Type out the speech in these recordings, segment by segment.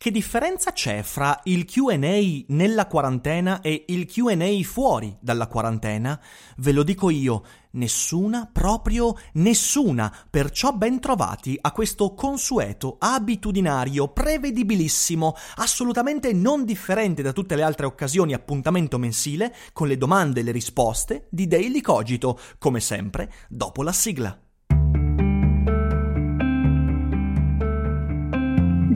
Che differenza c'è fra il QA nella quarantena e il QA fuori dalla quarantena? Ve lo dico io, nessuna, proprio nessuna. Perciò ben trovati a questo consueto, abitudinario, prevedibilissimo, assolutamente non differente da tutte le altre occasioni appuntamento mensile con le domande e le risposte di Daily Cogito, come sempre, dopo la sigla.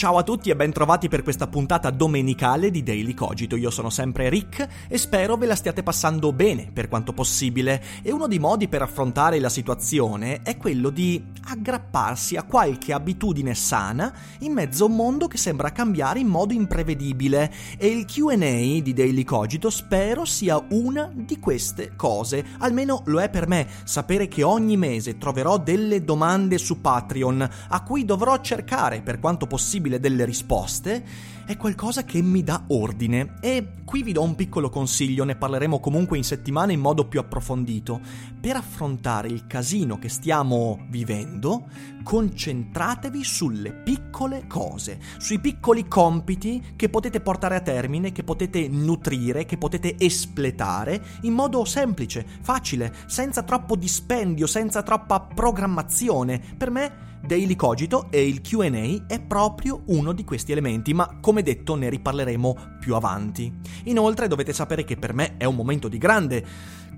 Ciao a tutti e ben trovati per questa puntata domenicale di Daily Cogito. Io sono sempre Rick e spero ve la stiate passando bene per quanto possibile. E uno dei modi per affrontare la situazione è quello di aggrapparsi a qualche abitudine sana in mezzo a un mondo che sembra cambiare in modo imprevedibile. E il QA di Daily Cogito spero sia una di queste cose. Almeno lo è per me, sapere che ogni mese troverò delle domande su Patreon a cui dovrò cercare per quanto possibile possibile delle risposte è qualcosa che mi dà ordine e qui vi do un piccolo consiglio, ne parleremo comunque in settimana in modo più approfondito. Per affrontare il casino che stiamo vivendo, concentratevi sulle piccole cose, sui piccoli compiti che potete portare a termine, che potete nutrire, che potete espletare in modo semplice, facile, senza troppo dispendio, senza troppa programmazione. Per me Daily Cogito e il QA è proprio uno di questi elementi, ma come detto ne riparleremo più avanti. Inoltre dovete sapere che per me è un momento di grande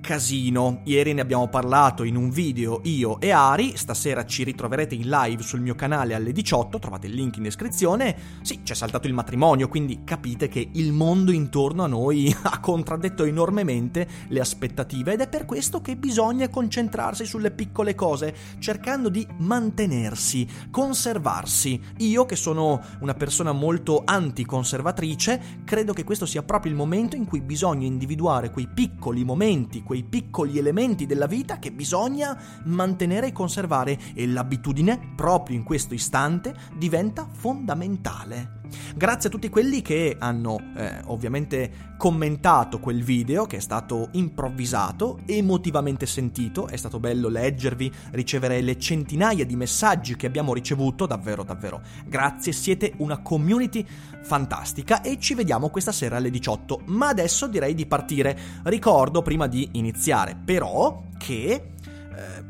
casino. Ieri ne abbiamo parlato in un video io e Ari, stasera ci ritroverete in live sul mio canale alle 18, trovate il link in descrizione. Sì, c'è saltato il matrimonio, quindi capite che il mondo intorno a noi ha contraddetto enormemente le aspettative ed è per questo che bisogna concentrarsi sulle piccole cose, cercando di mantenersi, conservarsi. Io che sono una persona molto anticonservatrice, credo che questo sia proprio il momento in cui bisogna individuare quei piccoli momenti, quei piccoli elementi della vita che bisogna mantenere e conservare e l'abitudine, proprio in questo istante, diventa fondamentale. Grazie a tutti quelli che hanno eh, ovviamente commentato quel video che è stato improvvisato, emotivamente sentito, è stato bello leggervi, ricevere le centinaia di messaggi che abbiamo ricevuto, davvero davvero grazie, siete una community fantastica e ci vediamo questa sera alle 18, ma adesso direi di partire. Ricordo prima di iniziare però che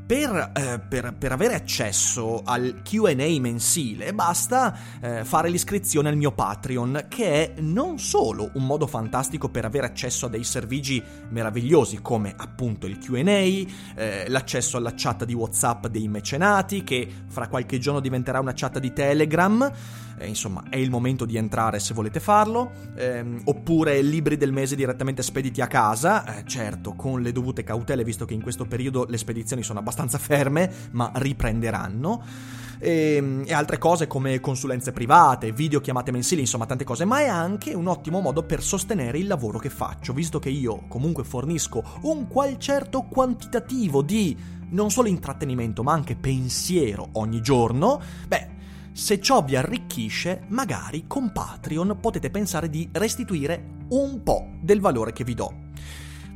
per, eh, per, per, avere accesso al QA mensile basta eh, fare l'iscrizione al mio Patreon, che è non solo un modo fantastico per avere accesso a dei servigi meravigliosi come appunto il QA, eh, l'accesso alla chat di WhatsApp dei mecenati, che fra qualche giorno diventerà una chat di Telegram eh, insomma è il momento di entrare se volete farlo, eh, oppure libri del mese direttamente spediti a casa, eh, certo con le dovute cautele visto che in questo periodo le spedizioni sono abbastanza ferme, ma riprenderanno. E, ehm, e, altre cose come consulenze private, videochiamate mensili, insomma tante cose, ma è anche un ottimo modo per sostenere il lavoro che faccio, visto che io comunque fornisco un qual certo quantitativo di non solo intrattenimento ma anche pensiero ogni giorno, beh, se ciò vi arricchisce, magari con Patreon potete pensare di restituire un po' del valore che vi do.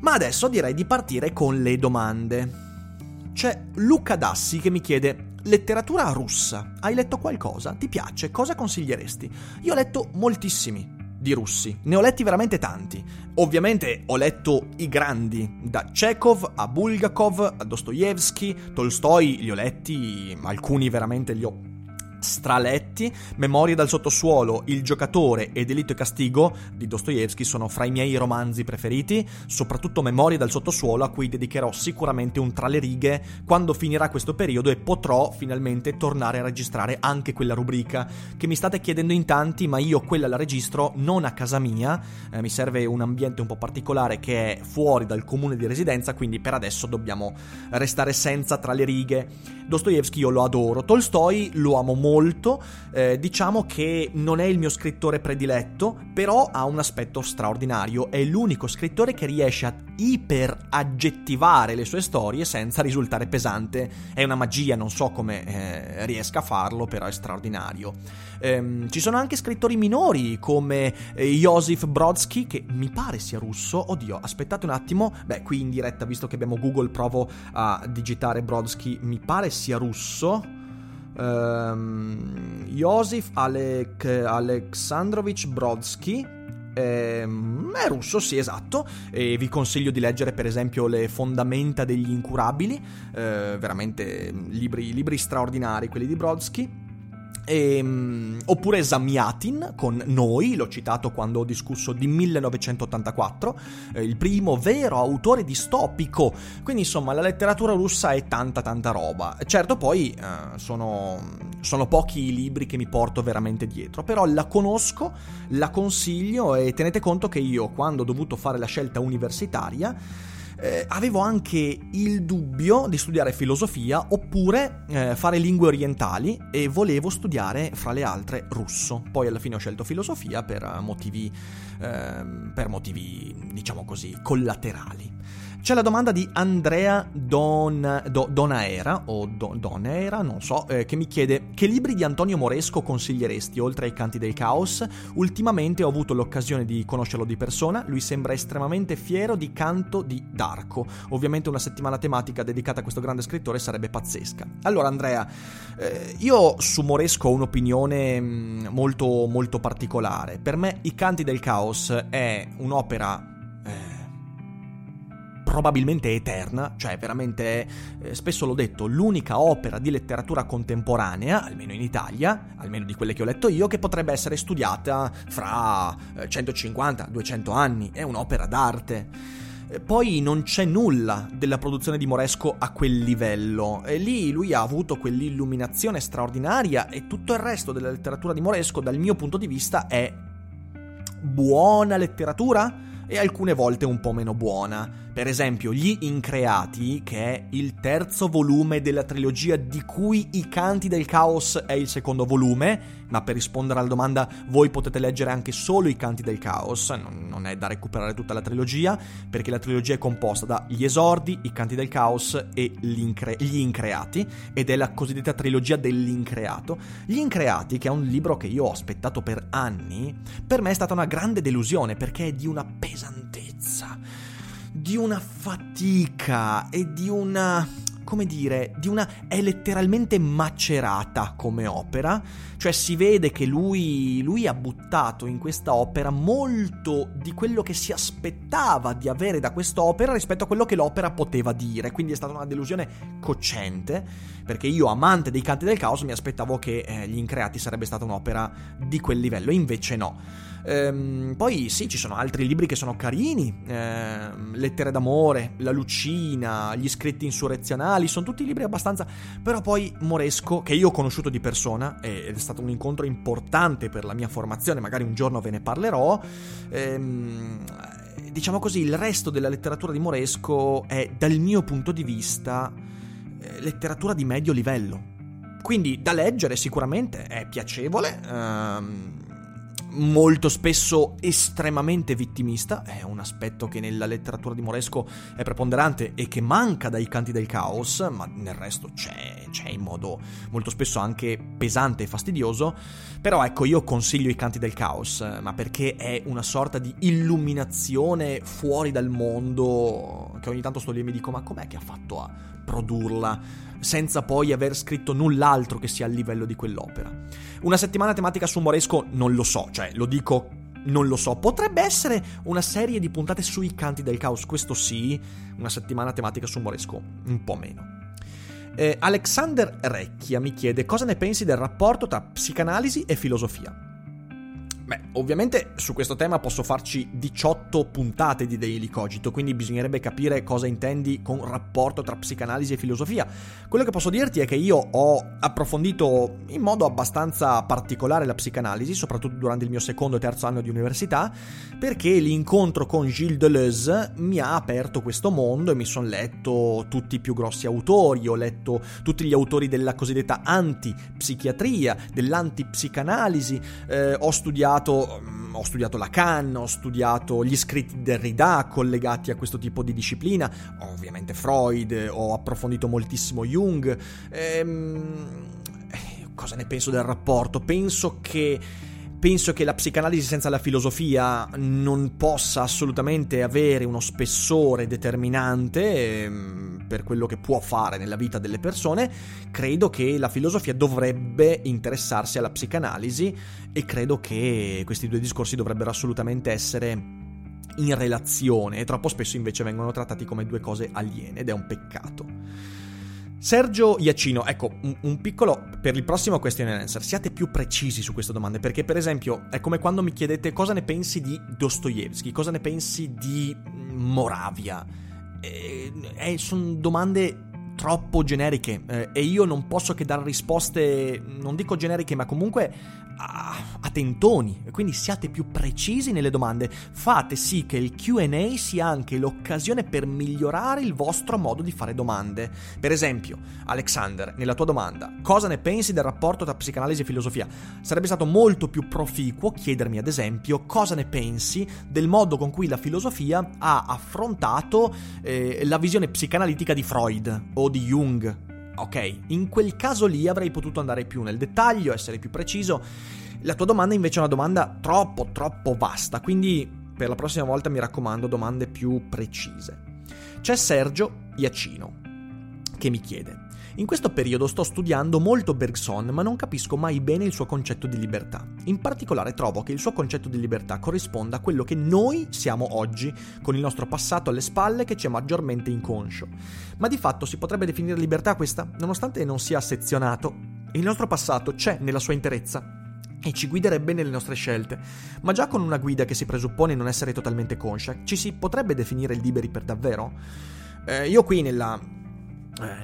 Ma adesso direi di partire con le domande. C'è Luca Dassi che mi chiede letteratura russa. Hai letto qualcosa? Ti piace? Cosa consiglieresti? Io ho letto moltissimi di russi, ne ho letti veramente tanti. Ovviamente ho letto i grandi, da Chekhov a Bulgakov a Dostoevsky, Tolstoi li ho letti, alcuni veramente li ho straletti, Memorie dal sottosuolo, Il giocatore e Delitto e castigo di Dostoevsky sono fra i miei romanzi preferiti, soprattutto Memorie dal sottosuolo a cui dedicherò sicuramente un tra le righe quando finirà questo periodo e potrò finalmente tornare a registrare anche quella rubrica che mi state chiedendo in tanti, ma io quella la registro non a casa mia, eh, mi serve un ambiente un po' particolare che è fuori dal comune di residenza, quindi per adesso dobbiamo restare senza tra le righe. Dostoevsky io lo adoro, Tolstoi lo amo molto, eh, diciamo che non è il mio scrittore prediletto, però ha un aspetto straordinario, è l'unico scrittore che riesce a iperaggettivare le sue storie senza risultare pesante. È una magia, non so come eh, riesca a farlo, però è straordinario. Ehm, ci sono anche scrittori minori come eh, Josif Brodsky, che mi pare sia russo. Oddio, aspettate un attimo. Beh, qui in diretta, visto che abbiamo Google, provo a digitare Brodsky. Mi pare sia russo. Um, Josif Alek, Alexandrovich Brodsky ehm, è russo, sì, esatto, e vi consiglio di leggere per esempio Le fondamenta degli incurabili, eh, veramente libri, libri straordinari quelli di Brodsky. E, um, oppure Zamyatin con Noi, l'ho citato quando ho discusso di 1984, eh, il primo vero autore distopico. Quindi insomma la letteratura russa è tanta tanta roba. Certo poi eh, sono, sono pochi i libri che mi porto veramente dietro, però la conosco, la consiglio e tenete conto che io quando ho dovuto fare la scelta universitaria eh, avevo anche il dubbio di studiare filosofia oppure eh, fare lingue orientali e volevo studiare fra le altre russo. Poi alla fine ho scelto filosofia per motivi, eh, per motivi diciamo così, collaterali. C'è la domanda di Andrea Don, Do, Donaera, o Do, Donaera, non so, eh, che mi chiede che libri di Antonio Moresco consiglieresti oltre ai canti del caos? Ultimamente ho avuto l'occasione di conoscerlo di persona, lui sembra estremamente fiero di Canto di Darko. Ovviamente una settimana tematica dedicata a questo grande scrittore sarebbe pazzesca. Allora Andrea, eh, io su Moresco ho un'opinione mm, molto, molto particolare. Per me I canti del caos è un'opera probabilmente eterna, cioè veramente, eh, spesso l'ho detto, l'unica opera di letteratura contemporanea, almeno in Italia, almeno di quelle che ho letto io, che potrebbe essere studiata fra eh, 150-200 anni, è un'opera d'arte. Eh, poi non c'è nulla della produzione di Moresco a quel livello. E lì lui ha avuto quell'illuminazione straordinaria e tutto il resto della letteratura di Moresco, dal mio punto di vista, è buona letteratura e alcune volte un po' meno buona. Per esempio, Gli Increati, che è il terzo volume della trilogia di cui I Canti del Caos è il secondo volume, ma per rispondere alla domanda voi potete leggere anche solo I Canti del Caos, non è da recuperare tutta la trilogia, perché la trilogia è composta da Gli Esordi, I Canti del Caos e Incre- Gli Increati, ed è la cosiddetta trilogia dell'increato. Gli Increati, che è un libro che io ho aspettato per anni, per me è stata una grande delusione, perché è di una pesantezza di una fatica e di una come dire, di una è letteralmente macerata come opera, cioè si vede che lui, lui ha buttato in questa opera molto di quello che si aspettava di avere da quest'opera rispetto a quello che l'opera poteva dire, quindi è stata una delusione cocente, perché io amante dei canti del caos mi aspettavo che eh, Gli Increati sarebbe stata un'opera di quel livello, invece no. Ehm, poi sì, ci sono altri libri che sono carini, ehm, Lettere d'amore, La Lucina, Gli scritti insurrezionali, sono tutti libri abbastanza... Però poi Moresco, che io ho conosciuto di persona, ed è stato un incontro importante per la mia formazione, magari un giorno ve ne parlerò, ehm, diciamo così, il resto della letteratura di Moresco è, dal mio punto di vista, eh, letteratura di medio livello. Quindi da leggere sicuramente è piacevole. Ehm, molto spesso estremamente vittimista, è un aspetto che nella letteratura di Moresco è preponderante e che manca dai canti del caos, ma nel resto c'è, c'è in modo molto spesso anche pesante e fastidioso. Però ecco, io consiglio i canti del caos, ma perché è una sorta di illuminazione fuori dal mondo che ogni tanto sto lì e mi dico ma com'è che ha fatto a produrla? senza poi aver scritto null'altro che sia a livello di quell'opera. Una settimana tematica su Moresco non lo so, cioè lo dico non lo so, potrebbe essere una serie di puntate sui canti del caos, questo sì, una settimana tematica su Moresco un po' meno. Eh, Alexander Recchia mi chiede cosa ne pensi del rapporto tra psicanalisi e filosofia. Beh, ovviamente su questo tema posso farci 18 puntate di Daily Cogito, quindi bisognerebbe capire cosa intendi con rapporto tra psicanalisi e filosofia. Quello che posso dirti è che io ho approfondito in modo abbastanza particolare la psicanalisi, soprattutto durante il mio secondo e terzo anno di università, perché l'incontro con Gilles Deleuze mi ha aperto questo mondo e mi sono letto tutti i più grossi autori, ho letto tutti gli autori della cosiddetta antipsichiatria, dell'antipsicanalisi, eh, ho studiato studiato, mm, ho studiato Lacan, ho studiato gli scritti di Derrida collegati a questo tipo di disciplina, ovviamente Freud, ho approfondito moltissimo Jung. Ehm, cosa ne penso del rapporto? Penso che penso che la psicanalisi senza la filosofia non possa assolutamente avere uno spessore determinante ehm, per quello che può fare nella vita delle persone, credo che la filosofia dovrebbe interessarsi alla psicanalisi e credo che questi due discorsi dovrebbero assolutamente essere in relazione e troppo spesso invece vengono trattati come due cose aliene ed è un peccato. Sergio Iacino, ecco, un, un, piccolo per il prossimo question and answer, siate più precisi su queste domande, perché per esempio è come quando mi chiedete cosa ne pensi di Dostoevsky, cosa ne pensi di Moravia. Eh, eh, sono domande troppo generiche eh, e io non posso che dare risposte, non dico generiche, ma comunque a, a tentoni. Quindi siate più precisi nelle domande. Fate sì che il QA sia anche l'occasione per migliorare il vostro modo di fare domande. Per esempio, Alexander, nella tua domanda, cosa ne pensi del rapporto tra psicanalisi e filosofia? Sarebbe stato molto più proficuo chiedermi, ad esempio, cosa ne pensi del modo con cui la filosofia ha affrontato eh, la visione psicanalitica di Freud o di Jung Ok, in quel caso lì avrei potuto andare più nel dettaglio, essere più preciso. La tua domanda invece è una domanda troppo, troppo vasta, quindi per la prossima volta mi raccomando domande più precise. C'è Sergio Iacino che mi chiede in questo periodo sto studiando molto Bergson, ma non capisco mai bene il suo concetto di libertà. In particolare trovo che il suo concetto di libertà corrisponda a quello che noi siamo oggi, con il nostro passato alle spalle che ci è maggiormente inconscio. Ma di fatto si potrebbe definire libertà questa? Nonostante non sia sezionato, il nostro passato c'è nella sua interezza e ci guiderebbe nelle nostre scelte. Ma già con una guida che si presuppone non essere totalmente conscia, ci si potrebbe definire liberi per davvero? Eh, io qui nella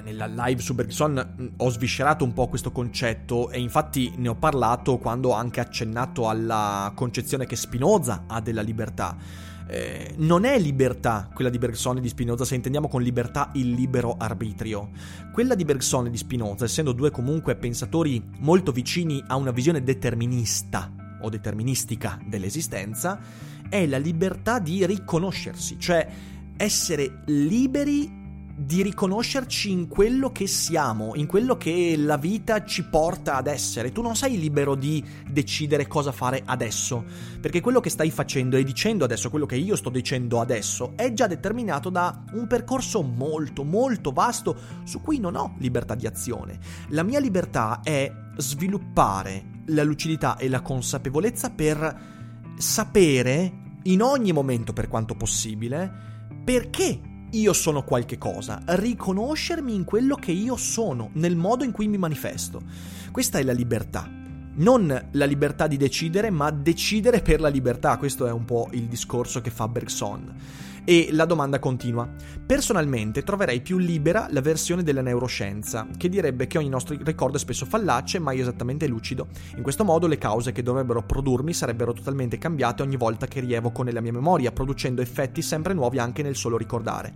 nella live su Bergson mm, ho sviscerato un po' questo concetto e infatti ne ho parlato quando ho anche accennato alla concezione che Spinoza ha della libertà. Eh, non è libertà quella di Bergson e di Spinoza se intendiamo con libertà il libero arbitrio. Quella di Bergson e di Spinoza, essendo due comunque pensatori molto vicini a una visione determinista o deterministica dell'esistenza, è la libertà di riconoscersi, cioè essere liberi di riconoscerci in quello che siamo, in quello che la vita ci porta ad essere. Tu non sei libero di decidere cosa fare adesso, perché quello che stai facendo e dicendo adesso, quello che io sto dicendo adesso, è già determinato da un percorso molto, molto vasto su cui non ho libertà di azione. La mia libertà è sviluppare la lucidità e la consapevolezza per sapere in ogni momento per quanto possibile perché io sono qualche cosa, riconoscermi in quello che io sono, nel modo in cui mi manifesto. Questa è la libertà. Non la libertà di decidere, ma decidere per la libertà. Questo è un po' il discorso che fa Bergson. E la domanda continua. Personalmente troverei più libera la versione della neuroscienza, che direbbe che ogni nostro ricordo è spesso fallace, mai esattamente lucido. In questo modo le cause che dovrebbero produrmi sarebbero totalmente cambiate ogni volta che rievoco nella mia memoria, producendo effetti sempre nuovi anche nel solo ricordare.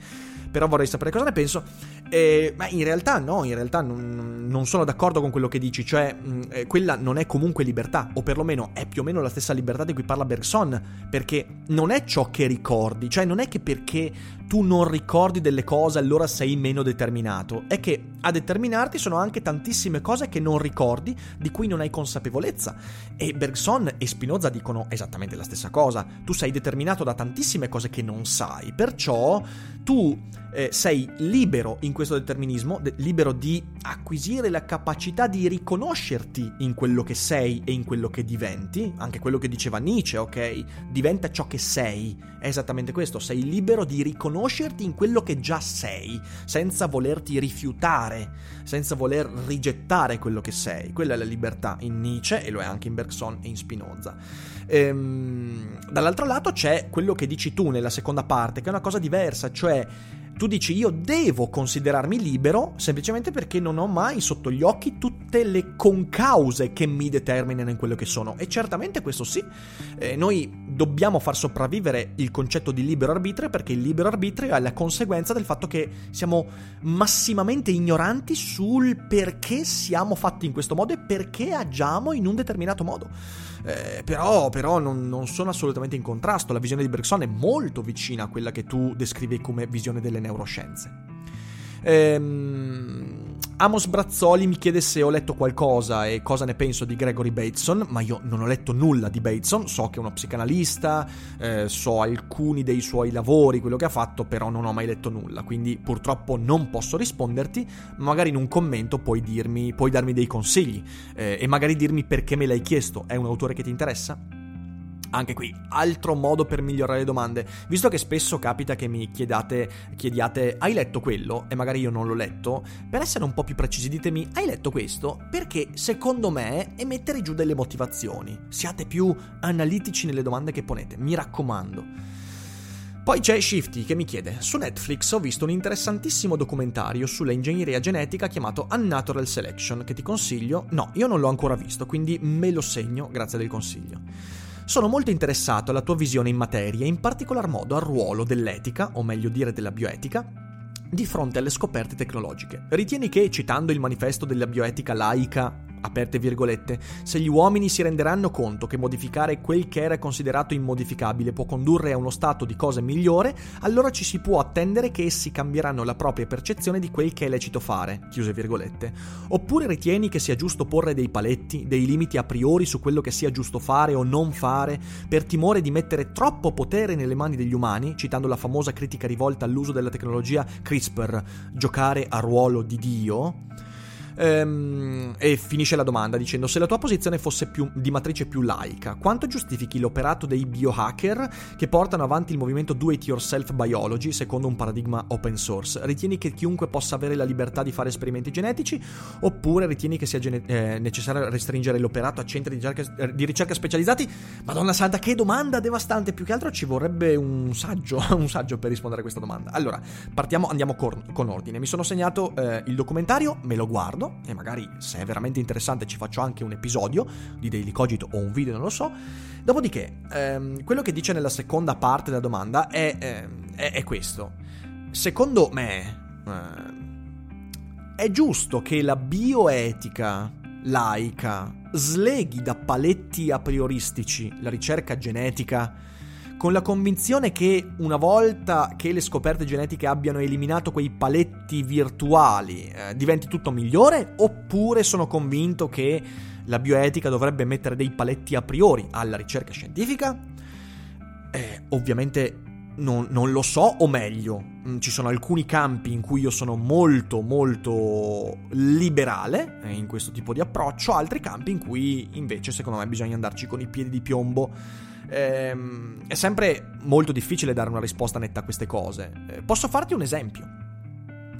Però vorrei sapere cosa ne penso. Eh, ma in realtà no, in realtà non, non sono d'accordo con quello che dici, cioè mh, eh, quella non è comunque libertà, o perlomeno è più o meno la stessa libertà di cui parla Bergson, perché non è ciò che ricordi, cioè non è che perché tu non ricordi delle cose allora sei meno determinato, è che a determinarti sono anche tantissime cose che non ricordi, di cui non hai consapevolezza. E Bergson e Spinoza dicono esattamente la stessa cosa, tu sei determinato da tantissime cose che non sai, perciò tu eh, sei libero in questo determinismo, de- libero di acquisire la capacità di riconoscerti in quello che sei e in quello che diventi, anche quello che diceva Nietzsche, ok? Diventa ciò che sei, è esattamente questo, sei libero di riconoscerti in quello che già sei, senza volerti rifiutare, senza voler rigettare quello che sei. Quella è la libertà in Nietzsche e lo è anche in Bergson e in Spinoza. Ehm, dall'altro lato c'è quello che dici tu nella seconda parte, che è una cosa diversa, cioè tu dici io devo considerarmi libero semplicemente perché non ho mai sotto gli occhi tutte le concause che mi determinano in quello che sono. E certamente questo sì. Eh, noi dobbiamo far sopravvivere il concetto di libero arbitrio perché il libero arbitrio è la conseguenza del fatto che siamo massimamente ignoranti sul perché siamo fatti in questo modo e perché agiamo in un determinato modo. Eh, però, però non, non, sono assolutamente in contrasto. La visione di Bergson è molto vicina a quella che tu descrivi come visione delle neuroscienze. Ehm, Amos Brazzoli mi chiede se ho letto qualcosa e cosa ne penso di Gregory Bateson, ma io non ho letto nulla di Bateson, so che è uno psicanalista, eh, so alcuni dei suoi lavori, quello che ha fatto, però non ho mai letto nulla, quindi purtroppo non posso risponderti, magari in un commento puoi, dirmi, puoi darmi dei consigli eh, e magari dirmi perché me l'hai chiesto, è un autore che ti interessa? Anche qui, altro modo per migliorare le domande. Visto che spesso capita che mi chiedate, chiediate, hai letto quello? E magari io non l'ho letto, per essere un po' più precisi ditemi, hai letto questo? Perché secondo me è mettere giù delle motivazioni. Siate più analitici nelle domande che ponete, mi raccomando. Poi c'è Shifty che mi chiede: Su Netflix ho visto un interessantissimo documentario sulla ingegneria genetica chiamato Unnatural Selection, che ti consiglio. No, io non l'ho ancora visto, quindi me lo segno, grazie del consiglio. Sono molto interessato alla tua visione in materia, in particolar modo al ruolo dell'etica, o meglio dire della bioetica, di fronte alle scoperte tecnologiche. Ritieni che, citando il manifesto della bioetica laica aperte virgolette, se gli uomini si renderanno conto che modificare quel che era considerato immodificabile può condurre a uno stato di cose migliore, allora ci si può attendere che essi cambieranno la propria percezione di quel che è lecito fare, chiuse virgolette. Oppure ritieni che sia giusto porre dei paletti, dei limiti a priori su quello che sia giusto fare o non fare, per timore di mettere troppo potere nelle mani degli umani, citando la famosa critica rivolta all'uso della tecnologia CRISPR, giocare a ruolo di Dio? Ehm, e finisce la domanda dicendo: Se la tua posizione fosse più, di matrice più laica, quanto giustifichi l'operato dei biohacker che portano avanti il movimento Do It Yourself Biology secondo un paradigma open source? Ritieni che chiunque possa avere la libertà di fare esperimenti genetici? Oppure ritieni che sia gene- eh, necessario restringere l'operato a centri di ricerca, eh, di ricerca specializzati? Madonna santa, che domanda devastante! Più che altro ci vorrebbe un saggio, un saggio per rispondere a questa domanda. Allora, partiamo, andiamo con, con ordine. Mi sono segnato eh, il documentario, me lo guardo e magari se è veramente interessante ci faccio anche un episodio di Daily Cogito o un video, non lo so. Dopodiché, ehm, quello che dice nella seconda parte della domanda è, ehm, è, è questo. Secondo me, eh, è giusto che la bioetica laica sleghi da paletti a prioristici la ricerca genetica con la convinzione che una volta che le scoperte genetiche abbiano eliminato quei paletti virtuali eh, diventi tutto migliore oppure sono convinto che la bioetica dovrebbe mettere dei paletti a priori alla ricerca scientifica? Eh, ovviamente non, non, lo so, o meglio, mm, ci sono alcuni campi in cui io sono molto molto liberale eh, in questo tipo di approccio, altri campi in cui invece secondo me bisogna andarci con i piedi di piombo ehm, è sempre molto difficile dare una risposta netta a queste cose. Eh, posso farti un esempio?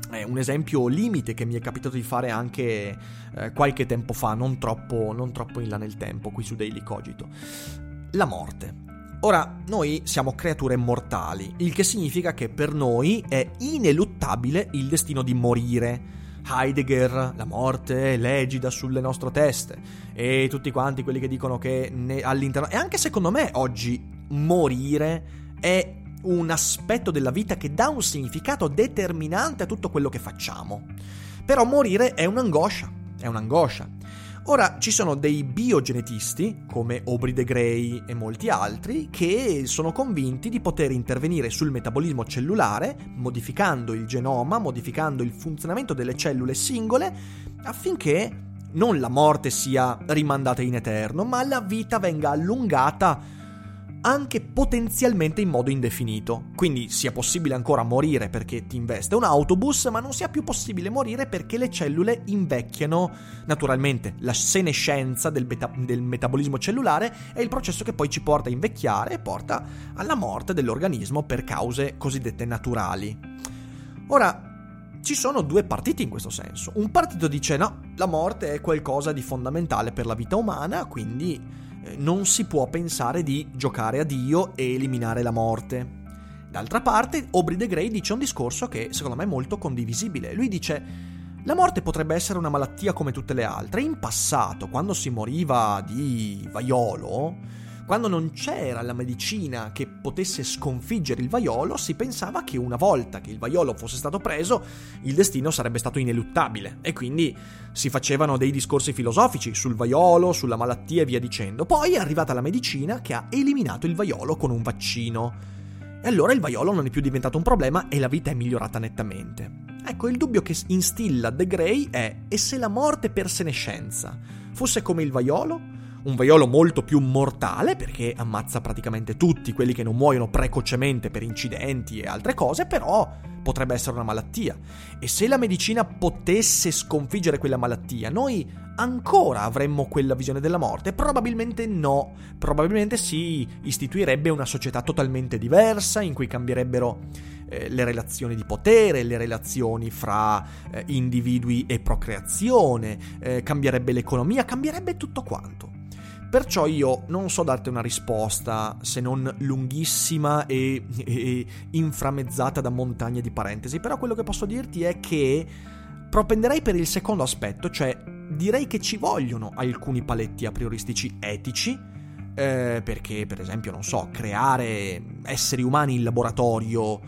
È un esempio limite che mi è capitato di fare anche eh, qualche tempo fa, non troppo, non troppo in là nel tempo, qui su Daily Cogito. La morte. Ora, noi siamo creature mortali, il che significa che per noi è ineluttabile il destino di morire Heidegger, la morte legida sulle nostre teste e tutti quanti quelli che dicono che all'interno... E anche secondo me oggi morire è un aspetto della vita che dà un significato determinante a tutto quello che facciamo. Però morire è un'angoscia, è un'angoscia. Ora ci sono dei biogenetisti, come Aubrey de Grey e molti altri, che sono convinti di poter intervenire sul metabolismo cellulare, modificando il genoma, modificando il funzionamento delle cellule singole, affinché non la morte sia rimandata in eterno, ma la vita venga allungata anche potenzialmente in modo indefinito. Quindi sia possibile ancora morire perché ti investe un autobus, ma non sia più possibile morire perché le cellule invecchiano. Naturalmente, la senescenza del, beta- del metabolismo cellulare è il processo che poi ci porta a invecchiare e porta alla morte dell'organismo per cause cosiddette naturali. Ora, ci sono due partiti in questo senso. Un partito dice no, la morte è qualcosa di fondamentale per la vita umana, quindi non si può pensare di giocare a Dio e eliminare la morte. D'altra parte, Aubrey de Grey dice un discorso che secondo me è molto condivisibile. Lui dice la morte potrebbe essere una malattia come tutte le altre. In passato, quando si moriva di vaiolo, quando non c'era la medicina che potesse sconfiggere il vaiolo, si pensava che una volta che il vaiolo fosse stato preso, il destino sarebbe stato ineluttabile e quindi si facevano dei discorsi filosofici sul vaiolo, sulla malattia e via dicendo. Poi è arrivata la medicina che ha eliminato il vaiolo con un vaccino. E allora il vaiolo non è più diventato un problema e la vita è migliorata nettamente. Ecco, il dubbio che instilla The Grey è: e se la morte per senescenza fosse come il vaiolo? Un vaiolo molto più mortale perché ammazza praticamente tutti quelli che non muoiono precocemente per incidenti e altre cose, però potrebbe essere una malattia. E se la medicina potesse sconfiggere quella malattia, noi ancora avremmo quella visione della morte? Probabilmente no. Probabilmente si istituirebbe una società totalmente diversa in cui cambierebbero eh, le relazioni di potere, le relazioni fra eh, individui e procreazione, eh, cambierebbe l'economia, cambierebbe tutto quanto. Perciò io non so darti una risposta se non lunghissima e, e, inframmezzata da montagne di parentesi, però quello che posso dirti è che propenderei per il secondo aspetto, cioè direi che ci vogliono alcuni paletti a prioristici etici, eh, perché per esempio, non so, creare esseri umani in laboratorio,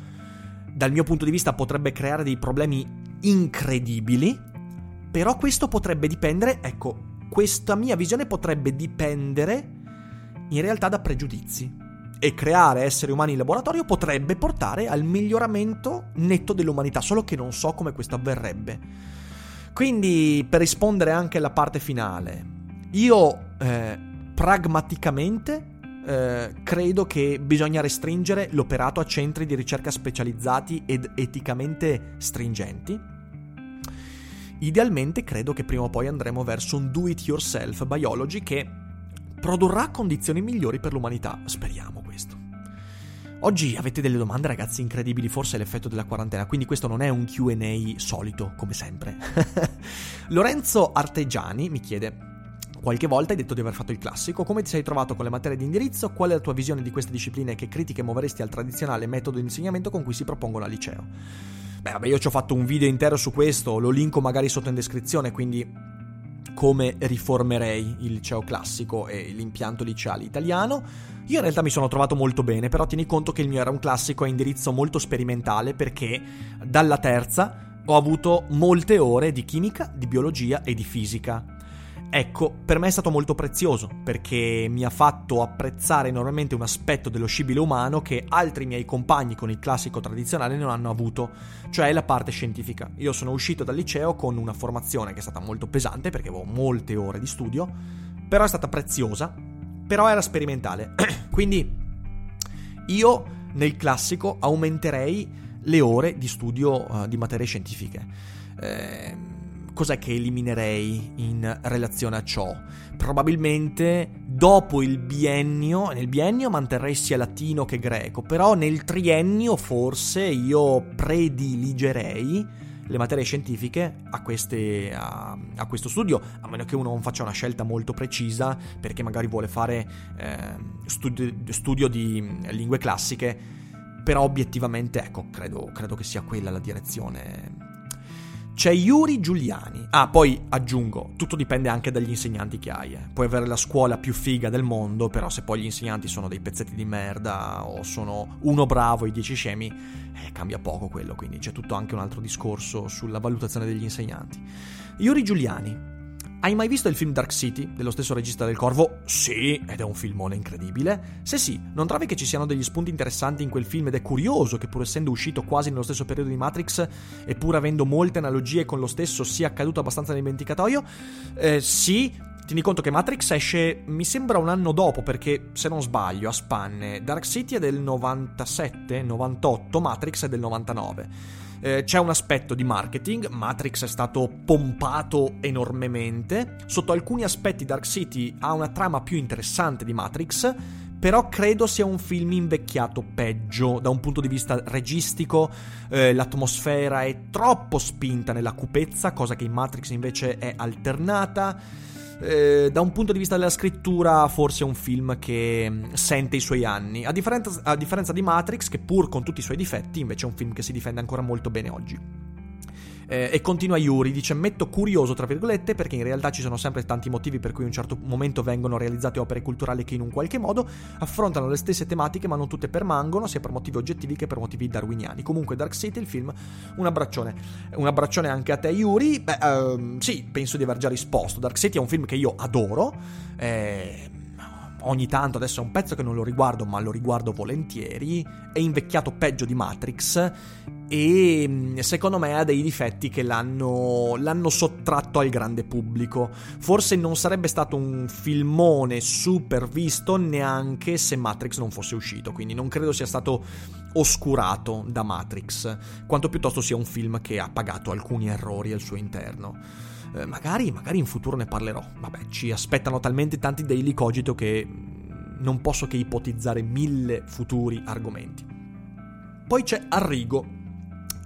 dal mio punto di vista potrebbe creare dei problemi incredibili, però questo potrebbe dipendere, ecco, questa mia visione potrebbe dipendere in realtà da pregiudizi. E creare esseri umani in laboratorio potrebbe portare al miglioramento netto dell'umanità, solo che non so come questo avverrebbe. Quindi, per rispondere anche alla parte finale, io eh, pragmaticamente eh, credo che bisogna restringere l'operato a centri di ricerca specializzati ed eticamente stringenti Idealmente credo che prima o poi andremo verso un do-it-yourself biology che produrrà condizioni migliori per l'umanità. Speriamo questo. Oggi avete delle domande ragazzi incredibili, forse è l'effetto della quarantena, quindi questo non è un QA solito, come sempre. Lorenzo Artegiani mi chiede, Qualche volta hai detto di aver fatto il classico, come ti sei trovato con le materie di indirizzo, qual è la tua visione di queste discipline e che critiche muoveresti al tradizionale metodo di insegnamento con cui si propongono al liceo? Beh, vabbè, io ci ho fatto un video intero su questo, lo linko magari sotto in descrizione, quindi come riformerei il liceo classico e l'impianto liceale italiano. Io in realtà mi sono trovato molto bene, però tieni conto che il mio era un classico a indirizzo molto sperimentale perché dalla terza ho avuto molte ore di chimica, di biologia e di fisica. Ecco, per me è stato molto prezioso perché mi ha fatto apprezzare enormemente un aspetto dello scibile umano che altri miei compagni con il classico tradizionale non hanno avuto, cioè la parte scientifica. Io sono uscito dal liceo con una formazione che è stata molto pesante perché avevo molte ore di studio, però è stata preziosa, però era sperimentale. Quindi io nel classico aumenterei le ore di studio uh, di materie scientifiche. Eh, cos'è che eliminerei in relazione a ciò? Probabilmente dopo il biennio, nel biennio manterrei sia latino che greco, però nel triennio forse io prediligerei le materie scientifiche a, queste, a, a, questo studio, a meno che uno non faccia una scelta molto precisa perché magari vuole fare eh, studio, studio di lingue classiche, però obiettivamente ecco, credo, credo che sia quella la direzione c'è Yuri Giuliani. Ah, poi aggiungo, tutto dipende anche dagli insegnanti che hai. Eh. Puoi avere la scuola più figa del mondo, però se poi gli insegnanti sono dei pezzetti di merda o sono uno bravo e dieci scemi, eh, cambia poco quello, quindi c'è tutto anche un altro discorso sulla valutazione degli insegnanti. Yuri Giuliani. Hai mai visto il film Dark City dello stesso regista del Corvo? Sì, ed è un filmone incredibile. Se sì, non trovi che ci siano degli spunti interessanti in quel film ed è curioso che pur essendo uscito quasi nello stesso periodo di Matrix e pur avendo molte analogie con lo stesso sia accaduto abbastanza dimenticatoio? Eh, sì, Tieni conto che Matrix esce, mi sembra un anno dopo, perché se non sbaglio, a spanne, Dark City è del 97, 98, Matrix è del 99. Eh, c'è un aspetto di marketing, Matrix è stato pompato enormemente, sotto alcuni aspetti Dark City ha una trama più interessante di Matrix, però credo sia un film invecchiato peggio da un punto di vista registico, eh, l'atmosfera è troppo spinta nella cupezza, cosa che in Matrix invece è alternata eh, da un punto di vista della scrittura forse è un film che mm, sente i suoi anni, a differenza, a differenza di Matrix che pur con tutti i suoi difetti invece è un film che si difende ancora molto bene oggi. Eh, e continua Yuri, dice metto curioso tra virgolette perché in realtà ci sono sempre tanti motivi per cui in un certo momento vengono realizzate opere culturali che in un qualche modo affrontano le stesse tematiche ma non tutte permangono sia per motivi oggettivi che per motivi darwiniani. Comunque Dark City il film, un abbraccione. Un abbraccione anche a te Yuri. Beh, ehm, sì, penso di aver già risposto. Dark City è un film che io adoro. Eh ogni tanto, adesso è un pezzo che non lo riguardo, ma lo riguardo volentieri, è invecchiato peggio di Matrix e mm, secondo me ha dei difetti che l'hanno, l'hanno, sottratto al grande pubblico. Forse non sarebbe stato un filmone super visto neanche se Matrix non fosse uscito, quindi non credo sia stato oscurato da Matrix, quanto piuttosto sia un film che ha pagato alcuni errori al suo interno. Eh, magari, magari in futuro ne parlerò. Vabbè, ci aspettano talmente tanti daily cogito che non posso che ipotizzare mille futuri argomenti. Poi c'è Arrigo,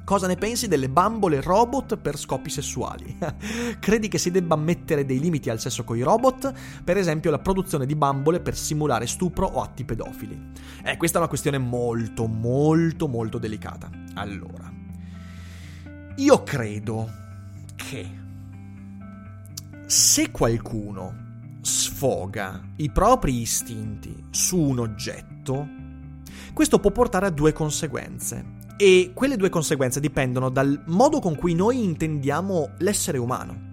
Cosa ne pensi delle bambole robot per scopi sessuali? Credi che si debba mettere dei limiti al sesso con i robot? Per esempio la produzione di bambole per simulare stupro o atti pedofili. Eh, questa è una questione molto, molto, molto delicata. Allora, io credo che se qualcuno sfoga i propri istinti su un oggetto, questo può portare a due conseguenze. E quelle due conseguenze dipendono dal modo con cui noi intendiamo l'essere umano.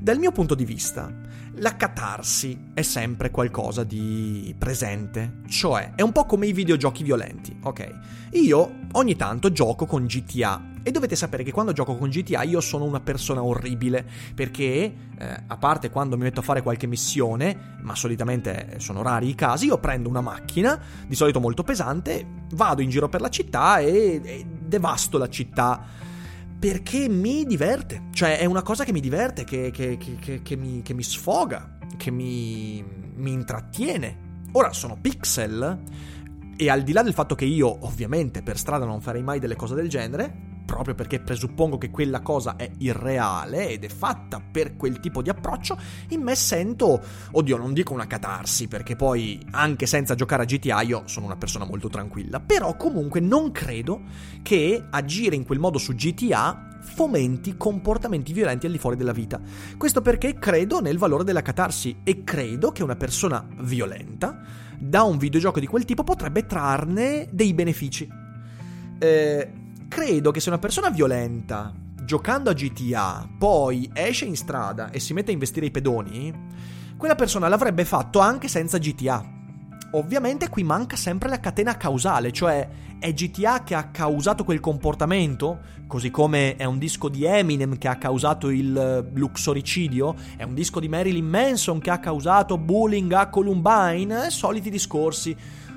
Dal mio punto di vista, la catarsi è sempre qualcosa di presente, cioè è un po' come i videogiochi violenti, ok? Io ogni tanto gioco con GTA e dovete sapere che quando gioco con GTA io sono una persona orribile, perché eh, a parte quando mi metto a fare qualche missione, ma solitamente sono rari i casi, io prendo una macchina, di solito molto pesante, vado in giro per la città e, e devasto la città perché mi diverte, cioè è una cosa che mi diverte, che, che, che, che mi, mi, sfoga, che mi, mi intrattiene. Ora sono pixel e al di là del fatto che io ovviamente per strada non farei mai delle cose del genere, proprio perché presuppongo che quella cosa è irreale ed è fatta per quel tipo di approccio, in me sento, oddio, non dico una catarsi, perché poi anche senza giocare a GTA io sono una persona molto tranquilla, però comunque non credo che agire in quel modo su GTA fomenti comportamenti violenti al di fuori della vita. Questo perché credo nel valore della catarsi e credo che una persona violenta da un videogioco di quel tipo potrebbe trarne dei benefici. Eh, credo che se una persona violenta, giocando a GTA, poi esce in strada e si mette a investire i pedoni, quella persona l'avrebbe fatto anche senza GTA. Ovviamente qui manca sempre la catena causale, cioè è GTA che ha causato quel comportamento, così come è un disco di Eminem che ha causato il luxoricidio, è un disco di Marilyn Manson che ha causato bullying a Columbine, soliti discorsi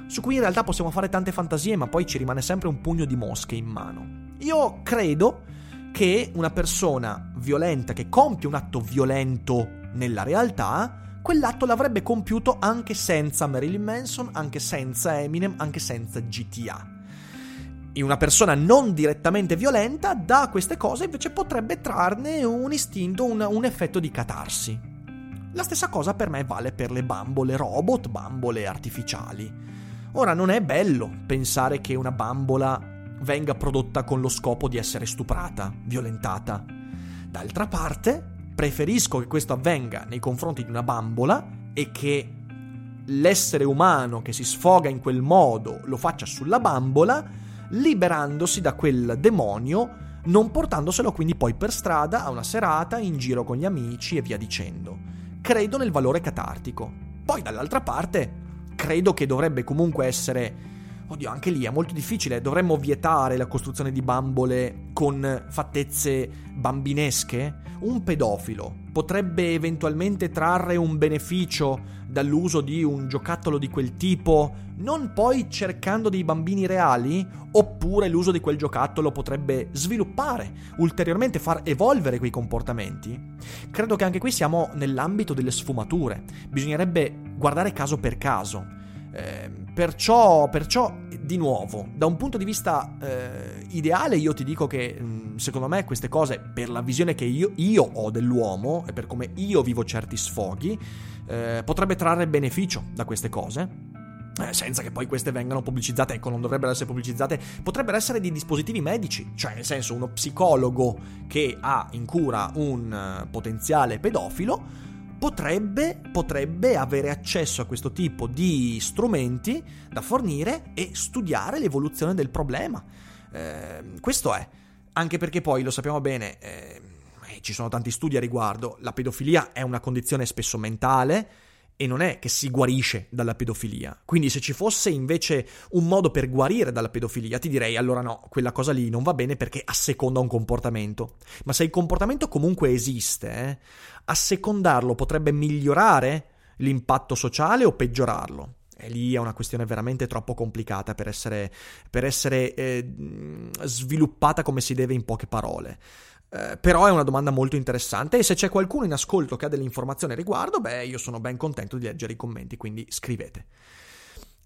su cui in realtà possiamo fare tante fantasie, ma poi ci rimane sempre un pugno di mosche in mano. Io credo che una persona violenta che compie un atto violento nella realtà, quell'atto l'avrebbe compiuto anche senza Marilyn Manson, anche senza Eminem, anche senza GTA. E una persona non direttamente violenta da queste cose invece potrebbe trarne un istinto, un, un effetto di catarsi. La stessa cosa per me vale per le bambole robot, bambole artificiali. Ora non è bello pensare che una bambola venga prodotta con lo scopo di essere stuprata, violentata. D'altra parte, preferisco che questo avvenga nei confronti di una bambola e che l'essere umano che si sfoga in quel modo lo faccia sulla bambola, liberandosi da quel demonio non portandoselo quindi poi per strada a una serata, in giro con gli amici e via dicendo. Credo nel valore catartico. Poi dall'altra parte, credo che dovrebbe comunque essere Oddio, anche lì è molto difficile. Dovremmo vietare la costruzione di bambole con fattezze bambinesche? Un pedofilo potrebbe eventualmente trarre un beneficio dall'uso di un giocattolo di quel tipo, non poi cercando dei bambini reali? Oppure l'uso di quel giocattolo potrebbe sviluppare, ulteriormente far evolvere quei comportamenti? Credo che anche qui siamo nell'ambito delle sfumature. Bisognerebbe guardare caso per caso. Eh, perciò, perciò, di nuovo, da un punto di vista eh, ideale, io ti dico che mh, secondo me queste cose, per la visione che io, io, ho dell'uomo e per come io vivo certi sfoghi, eh, potrebbe trarre beneficio da queste cose. Eh, senza che poi queste vengano pubblicizzate, ecco, non dovrebbero essere pubblicizzate, potrebbero essere dei dispositivi medici, cioè nel senso uno psicologo che ha in cura un potenziale pedofilo potrebbe, potrebbe avere accesso a questo tipo di strumenti da fornire e studiare l'evoluzione del problema. Eh, questo è, anche perché poi lo sappiamo bene, eh, ci sono tanti studi a riguardo, la pedofilia è una condizione spesso mentale, e non è che si guarisce dalla pedofilia. Quindi se ci fosse invece un modo per guarire dalla pedofilia, ti direi allora no, quella cosa lì non va bene perché asseconda un comportamento. Ma se il comportamento comunque esiste, eh, assecondarlo potrebbe migliorare l'impatto sociale o peggiorarlo? E lì è una questione veramente troppo complicata per essere, per essere eh, sviluppata come si deve in poche parole. Eh, però è una domanda molto interessante e se c'è qualcuno in ascolto che ha delle informazioni a riguardo, beh, io sono ben contento di leggere i commenti, quindi scrivete.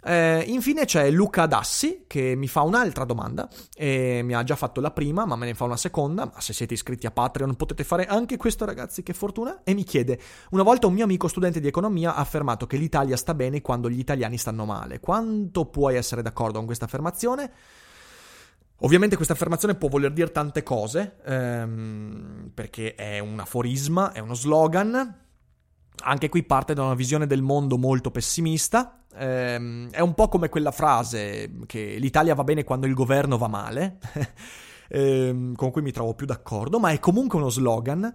Eh, infine c'è Luca Dassi che mi fa un'altra domanda e mi ha già fatto la prima ma me ne fa una seconda ma se siete iscritti a Patreon potete fare anche questo ragazzi che fortuna. E mi chiede una volta un mio amico studente di economia ha affermato che l'Italia sta bene quando gli italiani stanno male. Quanto puoi essere d'accordo con questa affermazione? Ovviamente questa affermazione può voler dire tante cose, ehm, perché è un aforisma, è uno slogan, anche qui parte da una visione del mondo molto pessimista, ehm, è un po' come quella frase che l'Italia va bene quando il governo va male, ehm, con cui mi trovo più d'accordo, ma è comunque uno slogan.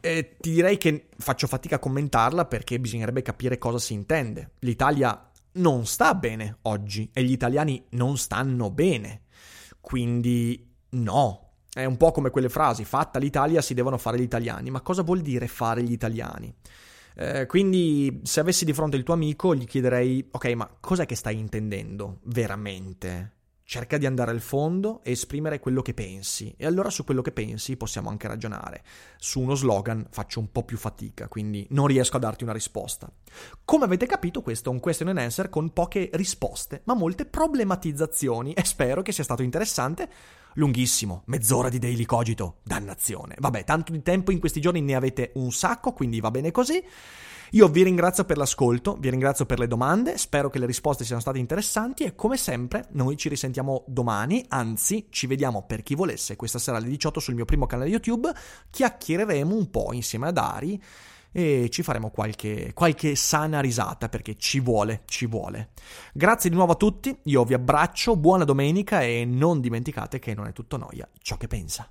E ti direi che faccio fatica a commentarla perché bisognerebbe capire cosa si intende. L'Italia non sta bene oggi e gli italiani non stanno bene. Quindi no. È un po' come quelle frasi, fatta l'Italia si devono fare gli italiani. Ma cosa vuol dire fare gli italiani? Eh, quindi se avessi di fronte il tuo amico gli chiederei, ok, ma cos'è che stai intendendo veramente? Cerca di andare al fondo e esprimere quello che pensi e allora su quello che pensi possiamo anche ragionare. Su uno slogan faccio un po' più fatica, quindi non riesco a darti una risposta. Come avete capito questo è un question and answer con poche risposte, ma molte problematizzazioni e spero che sia stato interessante. Lunghissimo, mezz'ora di daily cogito, dannazione. Vabbè, tanto di tempo in questi giorni ne avete un sacco, quindi va bene così. Io vi ringrazio per l'ascolto, vi ringrazio per le domande, spero che le risposte siano state interessanti e come sempre noi ci risentiamo domani, anzi ci vediamo per chi volesse questa sera alle 18 sul mio primo canale YouTube, chiacchiereremo un po' insieme ad Ari e ci faremo qualche, qualche sana risata perché ci vuole, ci vuole. Grazie di nuovo a tutti, io vi abbraccio, buona domenica e non dimenticate che non è tutto noia ciò che pensa.